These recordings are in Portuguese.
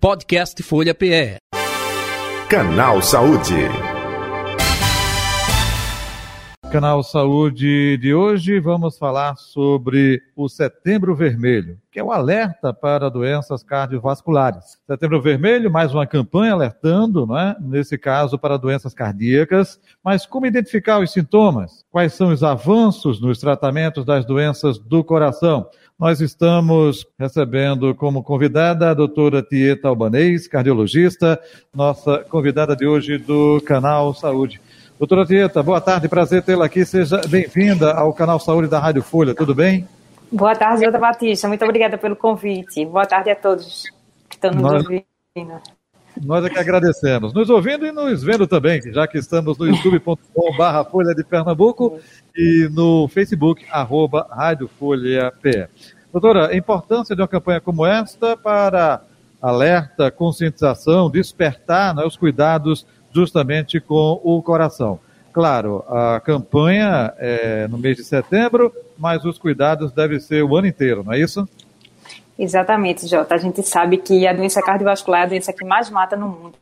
Podcast Folha PE. Canal Saúde. Canal Saúde de hoje vamos falar sobre o Setembro Vermelho, que é o alerta para doenças cardiovasculares. Setembro Vermelho, mais uma campanha alertando, não é? nesse caso para doenças cardíacas. Mas como identificar os sintomas? Quais são os avanços nos tratamentos das doenças do coração? Nós estamos recebendo como convidada a doutora Tieta Albanês, cardiologista, nossa convidada de hoje do Canal Saúde. Doutora Tieta, boa tarde, prazer tê-la aqui. Seja bem-vinda ao canal Saúde da Rádio Folha, tudo bem? Boa tarde, doutora Batista. Muito obrigada pelo convite. Boa tarde a todos que estão nos nós, ouvindo. Nós é que agradecemos. Nos ouvindo e nos vendo também, já que estamos no youtube.com barra Folha de Pernambuco e no Facebook, arroba Rádio Folha. Doutora, a importância de uma campanha como esta para alerta, conscientização, despertar né, os cuidados justamente com o coração. Claro, a campanha é no mês de setembro, mas os cuidados devem ser o ano inteiro, não é isso? Exatamente, Jota. A gente sabe que a doença cardiovascular é a doença que mais mata no mundo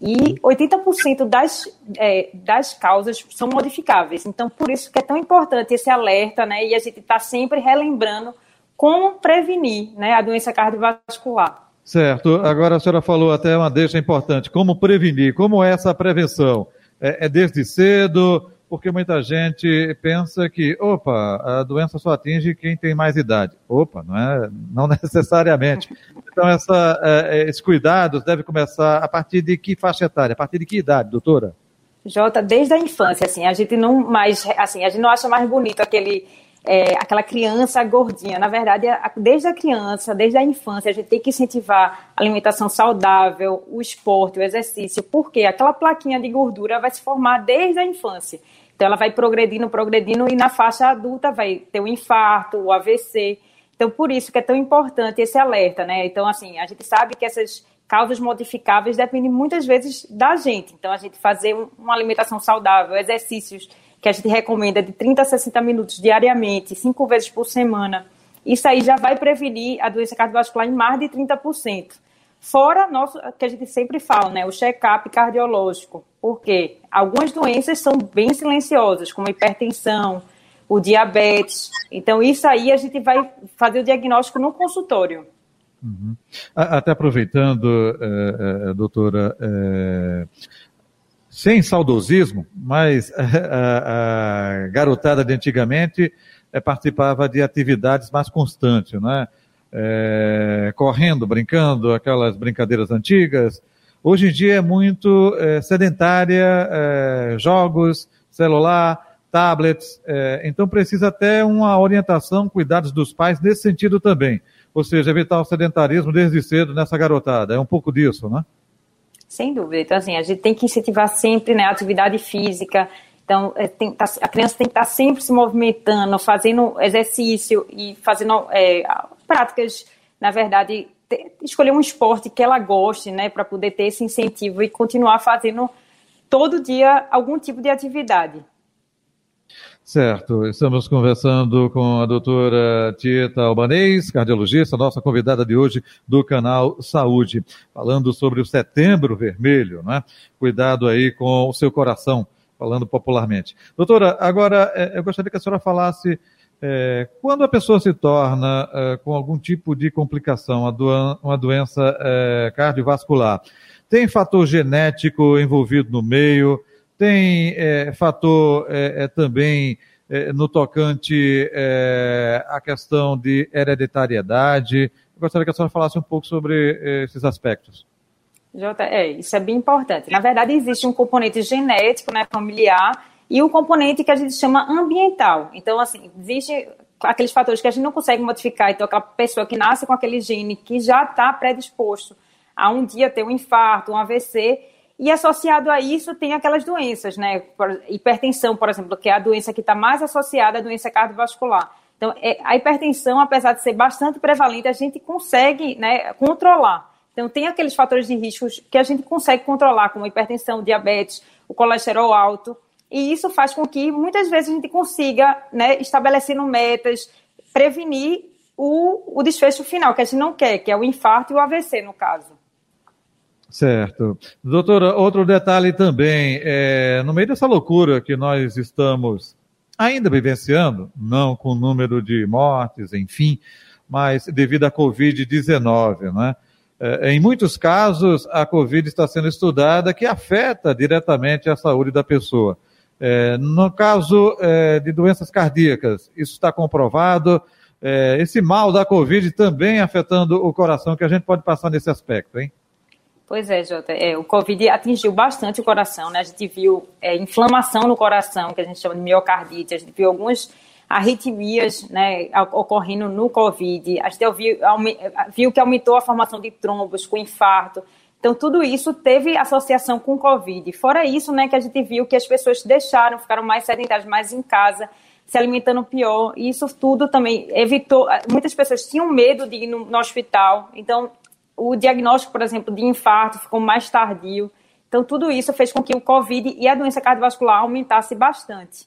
e 80% das, é, das causas são modificáveis. Então, por isso que é tão importante esse alerta, né? E a gente está sempre relembrando como prevenir né, a doença cardiovascular. Certo. Agora a senhora falou até uma deixa importante. Como prevenir? Como é essa prevenção? É, é desde cedo? Porque muita gente pensa que, opa, a doença só atinge quem tem mais idade. Opa, não é, não necessariamente. Então, essa, é, é, esses cuidados devem começar a partir de que faixa etária? A partir de que idade, doutora? Jota, desde a infância, assim, a gente não mais, assim, a gente não acha mais bonito aquele é, aquela criança gordinha. Na verdade, desde a criança, desde a infância, a gente tem que incentivar a alimentação saudável, o esporte, o exercício, porque aquela plaquinha de gordura vai se formar desde a infância. Então, ela vai progredindo, progredindo, e na faixa adulta vai ter o infarto, o AVC. Então, por isso que é tão importante esse alerta, né? Então, assim, a gente sabe que essas causas modificáveis dependem muitas vezes da gente. Então, a gente fazer uma alimentação saudável, exercícios que a gente recomenda de 30 a 60 minutos diariamente, cinco vezes por semana, isso aí já vai prevenir a doença cardiovascular em mais de 30%. Fora nosso, que a gente sempre fala, né, o check-up cardiológico, porque algumas doenças são bem silenciosas, como a hipertensão, o diabetes. Então, isso aí a gente vai fazer o diagnóstico no consultório. Uhum. Até aproveitando, é, é, doutora, é, sem saudosismo, mas a, a garotada de antigamente é, participava de atividades mais constantes, né? É, correndo, brincando, aquelas brincadeiras antigas. Hoje em dia é muito é, sedentária, é, jogos, celular, tablets, então precisa até uma orientação, cuidados dos pais nesse sentido também. Ou seja, evitar o sedentarismo desde cedo nessa garotada. É um pouco disso, né? Sem dúvida. Então, assim, a gente tem que incentivar sempre né, a atividade física. Então, é, tem, tá, a criança tem que estar tá sempre se movimentando, fazendo exercício e fazendo é, práticas, na verdade, ter, escolher um esporte que ela goste, né, para poder ter esse incentivo e continuar fazendo todo dia algum tipo de atividade. Certo, estamos conversando com a doutora Tieta Albanês, cardiologista, nossa convidada de hoje do canal Saúde, falando sobre o setembro vermelho, né? Cuidado aí com o seu coração, falando popularmente. Doutora, agora é, eu gostaria que a senhora falasse é, quando a pessoa se torna é, com algum tipo de complicação, uma doença é, cardiovascular, tem fator genético envolvido no meio? Tem é, fator é, é também é, no tocante é, à questão de hereditariedade. Eu gostaria que a senhora falasse um pouco sobre esses aspectos. Jota, é, isso é bem importante. Na verdade, existe um componente genético, né, familiar, e um componente que a gente chama ambiental. Então, assim, existe aqueles fatores que a gente não consegue modificar. Então, aquela pessoa que nasce com aquele gene que já está predisposto a um dia ter um infarto, um AVC, e associado a isso tem aquelas doenças, né? Hipertensão, por exemplo, que é a doença que está mais associada à doença cardiovascular. Então, é, a hipertensão, apesar de ser bastante prevalente, a gente consegue né, controlar. Então, tem aqueles fatores de riscos que a gente consegue controlar, como hipertensão, diabetes, o colesterol alto. E isso faz com que muitas vezes a gente consiga, né, estabelecendo metas, prevenir o, o desfecho final, que a gente não quer, que é o infarto e o AVC, no caso. Certo. Doutora, outro detalhe também, é, no meio dessa loucura que nós estamos ainda vivenciando, não com o número de mortes, enfim, mas devido à Covid-19, né? É, em muitos casos, a Covid está sendo estudada que afeta diretamente a saúde da pessoa. É, no caso é, de doenças cardíacas, isso está comprovado. É, esse mal da Covid também afetando o coração, que a gente pode passar nesse aspecto, hein? Pois é, Jota. É, o Covid atingiu bastante o coração, né? A gente viu é, inflamação no coração, que a gente chama de miocardite, a gente viu algumas arritmias né, ocorrendo no Covid, a gente viu, viu que aumentou a formação de trombos com infarto. Então, tudo isso teve associação com o Covid. Fora isso, né, que a gente viu que as pessoas deixaram, ficaram mais sedentárias, mais em casa, se alimentando pior. E isso tudo também evitou. Muitas pessoas tinham medo de ir no, no hospital. Então, o diagnóstico, por exemplo, de infarto ficou mais tardio. Então, tudo isso fez com que o Covid e a doença cardiovascular aumentasse bastante.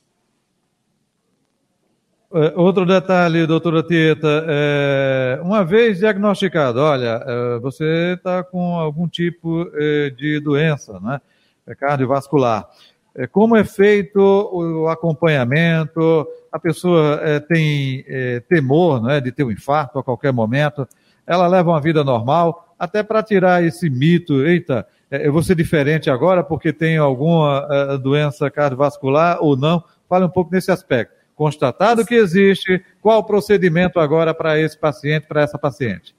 É, outro detalhe, doutora Tieta, é, uma vez diagnosticado, olha, é, você está com algum tipo é, de doença, né, é cardiovascular. É, como é feito o acompanhamento? A pessoa tem temor né, de ter um infarto a qualquer momento ela leva uma vida normal, até para tirar esse mito, eita, é, eu vou ser diferente agora porque tenho alguma uh, doença cardiovascular ou não. Fale um pouco nesse aspecto. Constatado que existe, qual o procedimento agora para esse paciente, para essa paciente?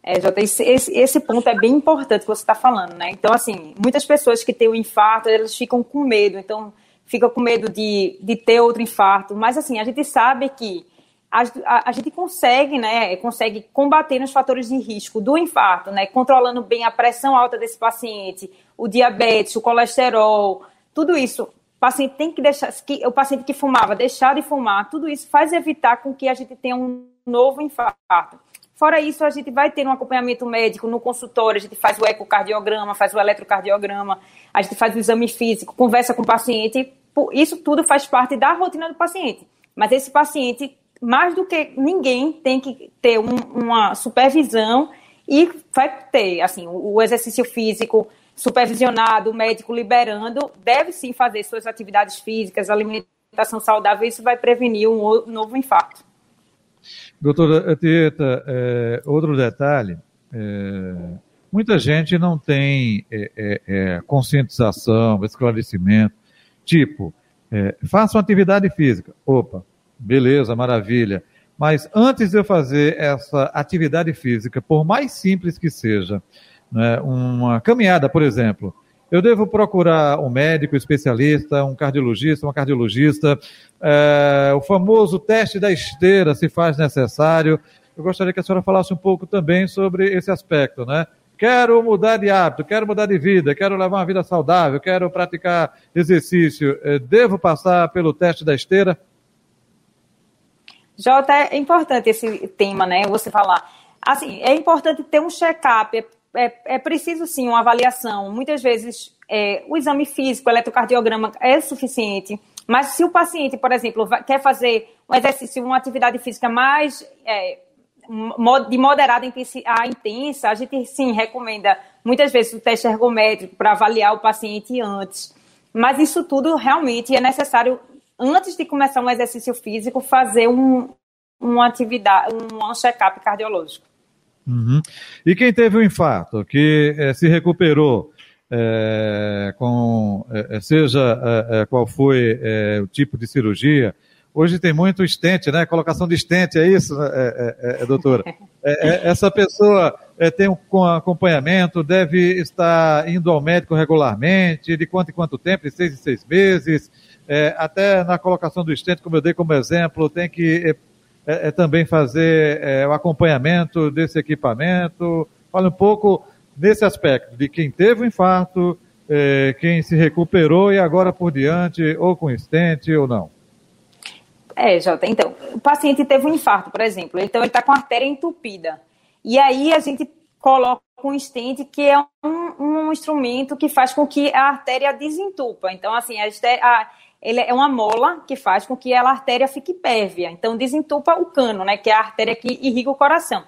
É, Jota, esse, esse, ponto é bem importante que você está falando, né? Então, assim, muitas pessoas que têm o um infarto, elas ficam com medo, então ficam com medo de, de ter outro infarto. Mas, assim, a gente sabe que a, a, gente consegue, né, consegue combater nos fatores de risco do infarto, né, controlando bem a pressão alta desse paciente, o diabetes, o colesterol, tudo isso. O paciente tem que deixar, que, o paciente que fumava, deixar de fumar, tudo isso faz evitar com que a gente tenha um novo infarto. Fora isso, a gente vai ter um acompanhamento médico no consultório, a gente faz o ecocardiograma, faz o eletrocardiograma, a gente faz o exame físico, conversa com o paciente, isso tudo faz parte da rotina do paciente. Mas esse paciente mais do que ninguém tem que ter um, uma supervisão e vai ter, assim, o, exercício físico supervisionado, o médico liberando, deve sim fazer suas atividades físicas, alimentação saudável, isso vai prevenir um novo infarto. Doutora Tieta, é, outro detalhe, é, muita gente não tem é, é, é conscientização, esclarecimento, tipo, é, faça uma atividade física, opa, Beleza, maravilha. Mas antes de eu fazer essa atividade física, por mais simples que seja, né, uma caminhada, por exemplo, eu devo procurar um médico especialista, um cardiologista, uma cardiologista, é, o famoso teste da esteira, se faz necessário. Eu gostaria que a senhora falasse um pouco também sobre esse aspecto, né? Quero mudar de hábito, quero mudar de vida, quero levar uma vida saudável, quero praticar exercício. É, devo passar pelo teste da esteira? Jota, é importante esse tema, né? Você falar. Assim, é importante ter um check-up, é, é, é, preciso sim uma avaliação. Muitas vezes é, o exame físico, o eletrocardiograma é suficiente, mas se o paciente, por exemplo, quer fazer um exercício, uma atividade física mais é, de moderada a intensa, a gente sim recomenda muitas vezes o teste ergométrico para avaliar o paciente antes. Mas isso tudo realmente é necessário antes de começar um exercício físico, fazer um, uma atividade, um check-up cardiológico. Uhum. E quem teve o um infarto, que é, se recuperou, é, com é, seja qual foi o tipo de cirurgia, hoje tem muito estente, né? Colocação de estente, é isso, é, doutora? essa pessoa tem um acompanhamento, deve estar indo ao médico regularmente, de quanto em quanto tempo, de seis em seis meses, é, até na colocação do estente, como eu dei como exemplo, tem que é, é, é também fazer é, o acompanhamento desse equipamento. Fala um pouco desse aspecto, de quem teve o um infarto, é, quem se recuperou e agora por diante, ou com estente ou não. É, Jota, então, o paciente teve um infarto, por exemplo, então ele está com a artéria entupida. E aí a gente coloca um estente que é um, um, instrumento que faz com que a artéria desentupa. Então, assim, a, a, ele é uma mola que faz com que a artéria fique pérvia. Então, desentupa o cano, né, que é a artéria que irriga o coração.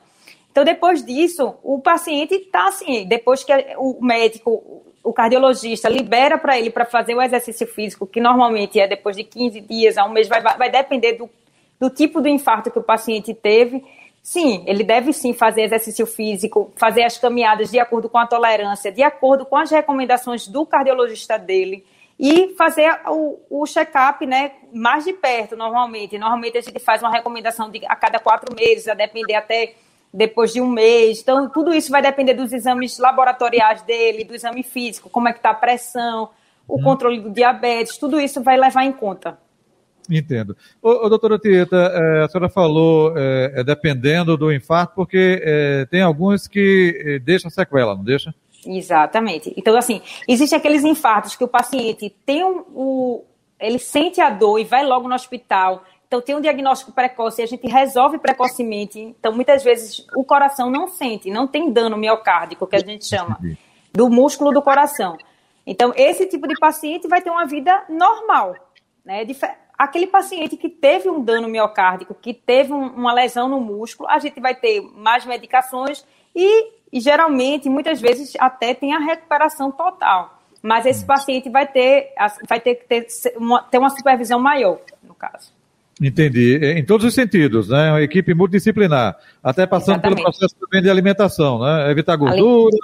Então, depois disso, o paciente está assim, depois que o médico, o cardiologista libera para ele para fazer o exercício físico, que normalmente é depois de 15 dias a um mês, vai, vai depender do, do tipo do infarto que o paciente teve. Sim, ele deve sim fazer exercício físico, fazer as caminhadas de acordo com a tolerância, de acordo com as recomendações do cardiologista dele e fazer o, o check-up né, mais de perto, normalmente. Normalmente a gente faz uma recomendação de a cada quatro meses, a depender até depois de um mês. Então, tudo isso vai depender dos exames laboratoriais dele, do exame físico, como é que está a pressão, o hum. controle do diabetes, tudo isso vai levar em conta. Entendo. Ô, ô doutora Tieta, é, a senhora falou é, é dependendo do infarto, porque é, tem alguns que é, deixam sequela, não deixa? Exatamente. Então, assim, existem aqueles infartos que o paciente tem um, o, ele sente a dor e vai logo no hospital. Então, tem um diagnóstico precoce e a gente resolve precocemente. Então, muitas vezes, o coração não sente, não tem dano miocárdico, que a gente chama, do músculo do coração. Então, esse tipo de paciente vai ter uma vida normal. Né? Aquele paciente que teve um dano miocárdico, que teve um, uma lesão no músculo, a gente vai ter mais medicações e e geralmente, muitas vezes, até tem a recuperação total. Mas esse hum. paciente vai ter, vai ter que ter uma, ter uma supervisão maior, no caso. Entendi. Em todos os sentidos, né? Uma equipe multidisciplinar. Até passando Exatamente. pelo processo também de alimentação, né? Evitar gordura.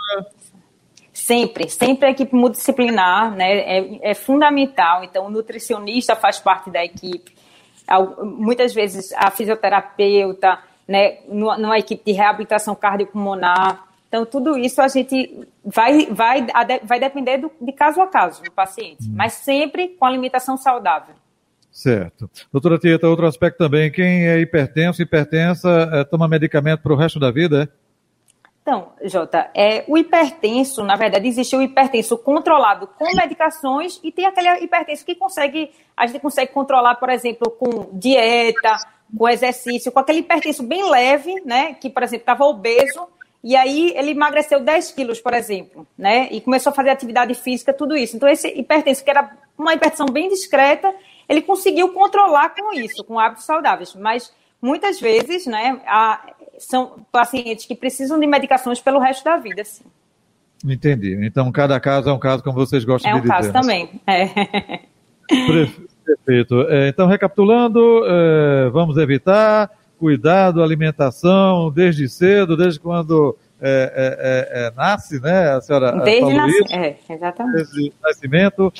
Sempre, sempre a equipe multidisciplinar, né? É, é fundamental. Então, o nutricionista faz parte da equipe. Muitas vezes a fisioterapeuta, né? Numa equipe de reabilitação cardiopulmonar. Então, tudo isso a gente vai, vai, vai depender do, de caso a caso do paciente, hum. mas sempre com alimentação saudável. Certo. Doutora Tieta, outro aspecto também, quem é hipertenso, hipertensa, é, toma medicamento para o resto da vida, é? Então, Jota, é, o hipertenso, na verdade, existe o hipertenso controlado com medicações e tem aquele hipertenso que consegue, a gente consegue controlar, por exemplo, com dieta, com exercício, com aquele hipertenso bem leve, né, que, por exemplo, estava obeso, e aí ele emagreceu 10 quilos, por exemplo, né? E começou a fazer atividade física, tudo isso. Então, esse hipertenso, que era uma hipertensão bem discreta, ele conseguiu controlar com isso, com hábitos saudáveis. Mas muitas vezes, né, há, são pacientes que precisam de medicações pelo resto da vida, sim. Entendi. Então, cada caso é um caso como vocês gostam é um de dizer. É um caso também. É. Perfeito. É, então, recapitulando, é, vamos evitar cuidado, alimentação, desde cedo, desde quando é, é, é, é nasce, né? A senhora desde nascimento, é, exatamente. Desde nascimento,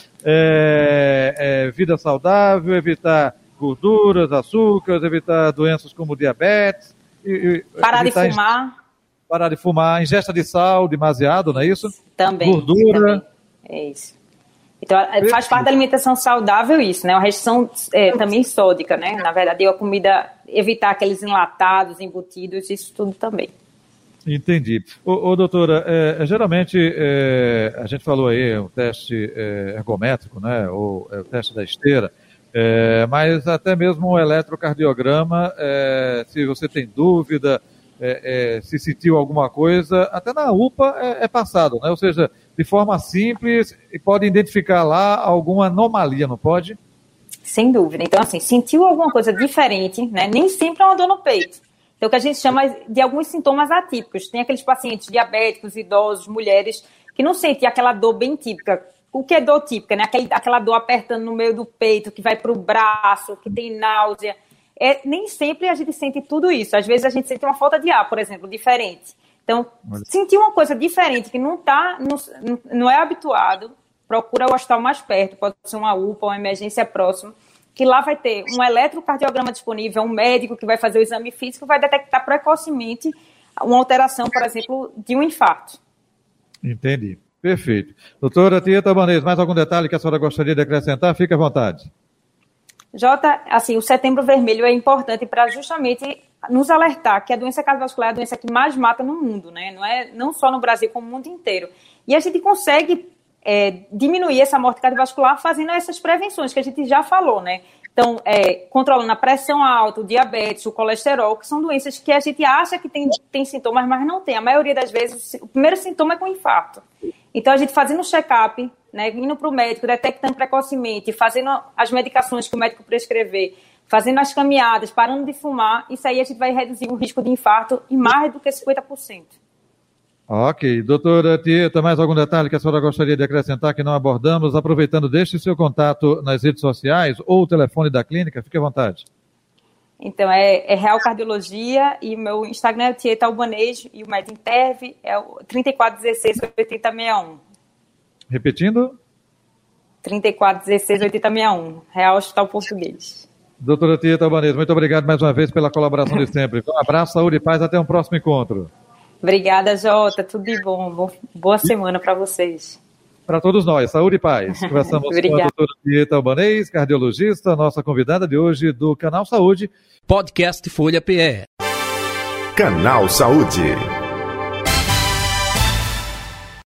vida saudável, evitar gorduras, açúcares, evitar doenças como diabetes. E, parar de fumar. Parar de fumar, ingesta de sal demasiado, não é isso? Também. Gordura. Também. É isso. Então, faz parte da alimentação saudável isso, né? Uma restrição é, também sódica, né? Na verdade, a comida, evitar aqueles enlatados, embutidos, isso tudo também. Entendi. Ô, ô doutora, é, é geralmente, é, a gente falou aí, o teste é, ergométrico, né? Ou é, o teste da esteira, é, mas até mesmo o eletrocardiograma, se você tem dúvida, se sentiu alguma coisa, até na UPA é, passado, né? Ou seja, de forma simples e pode identificar lá alguma anomalia, não pode? Sem dúvida. Então, assim, sentiu alguma coisa diferente, né? Nem sempre é uma dor no peito. Então, o que a gente chama de alguns sintomas atípicos. Tem aqueles pacientes diabéticos, idosos, mulheres, que não sentem aquela dor bem típica. O que é dor típica, né? Aquela, aquela dor apertando no meio do peito, que vai para o braço, que tem náusea. É, nem sempre a gente sente tudo isso. Às vezes a gente sente uma falta de ar, por exemplo, diferente. Então, sentir uma coisa diferente que não tá, não, não é habituado, procura o hospital mais perto, pode ser uma UPA, uma emergência próxima, que lá vai ter um eletrocardiograma disponível, um médico que vai fazer o exame físico, vai detectar precocemente uma alteração, por exemplo, de um infarto. Entendi. Perfeito. Doutora Tieta Banês, mais algum detalhe que a senhora gostaria de acrescentar? Fique à vontade. Jota, assim, o setembro vermelho é importante para justamente nos alertar que a doença cardiovascular é a doença que mais mata no mundo, né? Não é não só no Brasil, como no mundo inteiro. E a gente consegue é, diminuir essa morte cardiovascular fazendo essas prevenções que a gente já falou, né? Então, é, controlando a pressão alta, o diabetes, o colesterol, que são doenças que a gente acha que tem, tem sintomas, mas não tem. A maioria das vezes, o primeiro sintoma é com infarto. Então, a gente fazendo o check-up, né, indo para o médico, detectando precocemente, fazendo as medicações que o médico prescrever, fazendo as caminhadas, parando de fumar, isso aí a gente vai reduzir o risco de infarto em mais do que 50%. Ok. Doutora Tieta, mais algum detalhe que a senhora gostaria de acrescentar que não abordamos? Aproveitando, deixe seu contato nas redes sociais ou o telefone da clínica, fique à vontade. Então, é, é Real Cardiologia e meu Instagram é Tieta Albanês e o Medinterv é o 3416 8061. Repetindo? 3416 8061, Real Hospital Português. Doutora Tieta Albanês, muito obrigado mais uma vez pela colaboração de sempre. Um abraço, saúde e paz, até um próximo encontro. Obrigada, Jota. Tudo de bom. Boa semana para vocês. Para todos nós, saúde e paz. Conversamos com a doutora Pieta Albanês, cardiologista, nossa convidada de hoje do Canal Saúde. Podcast Folha PE. Canal Saúde.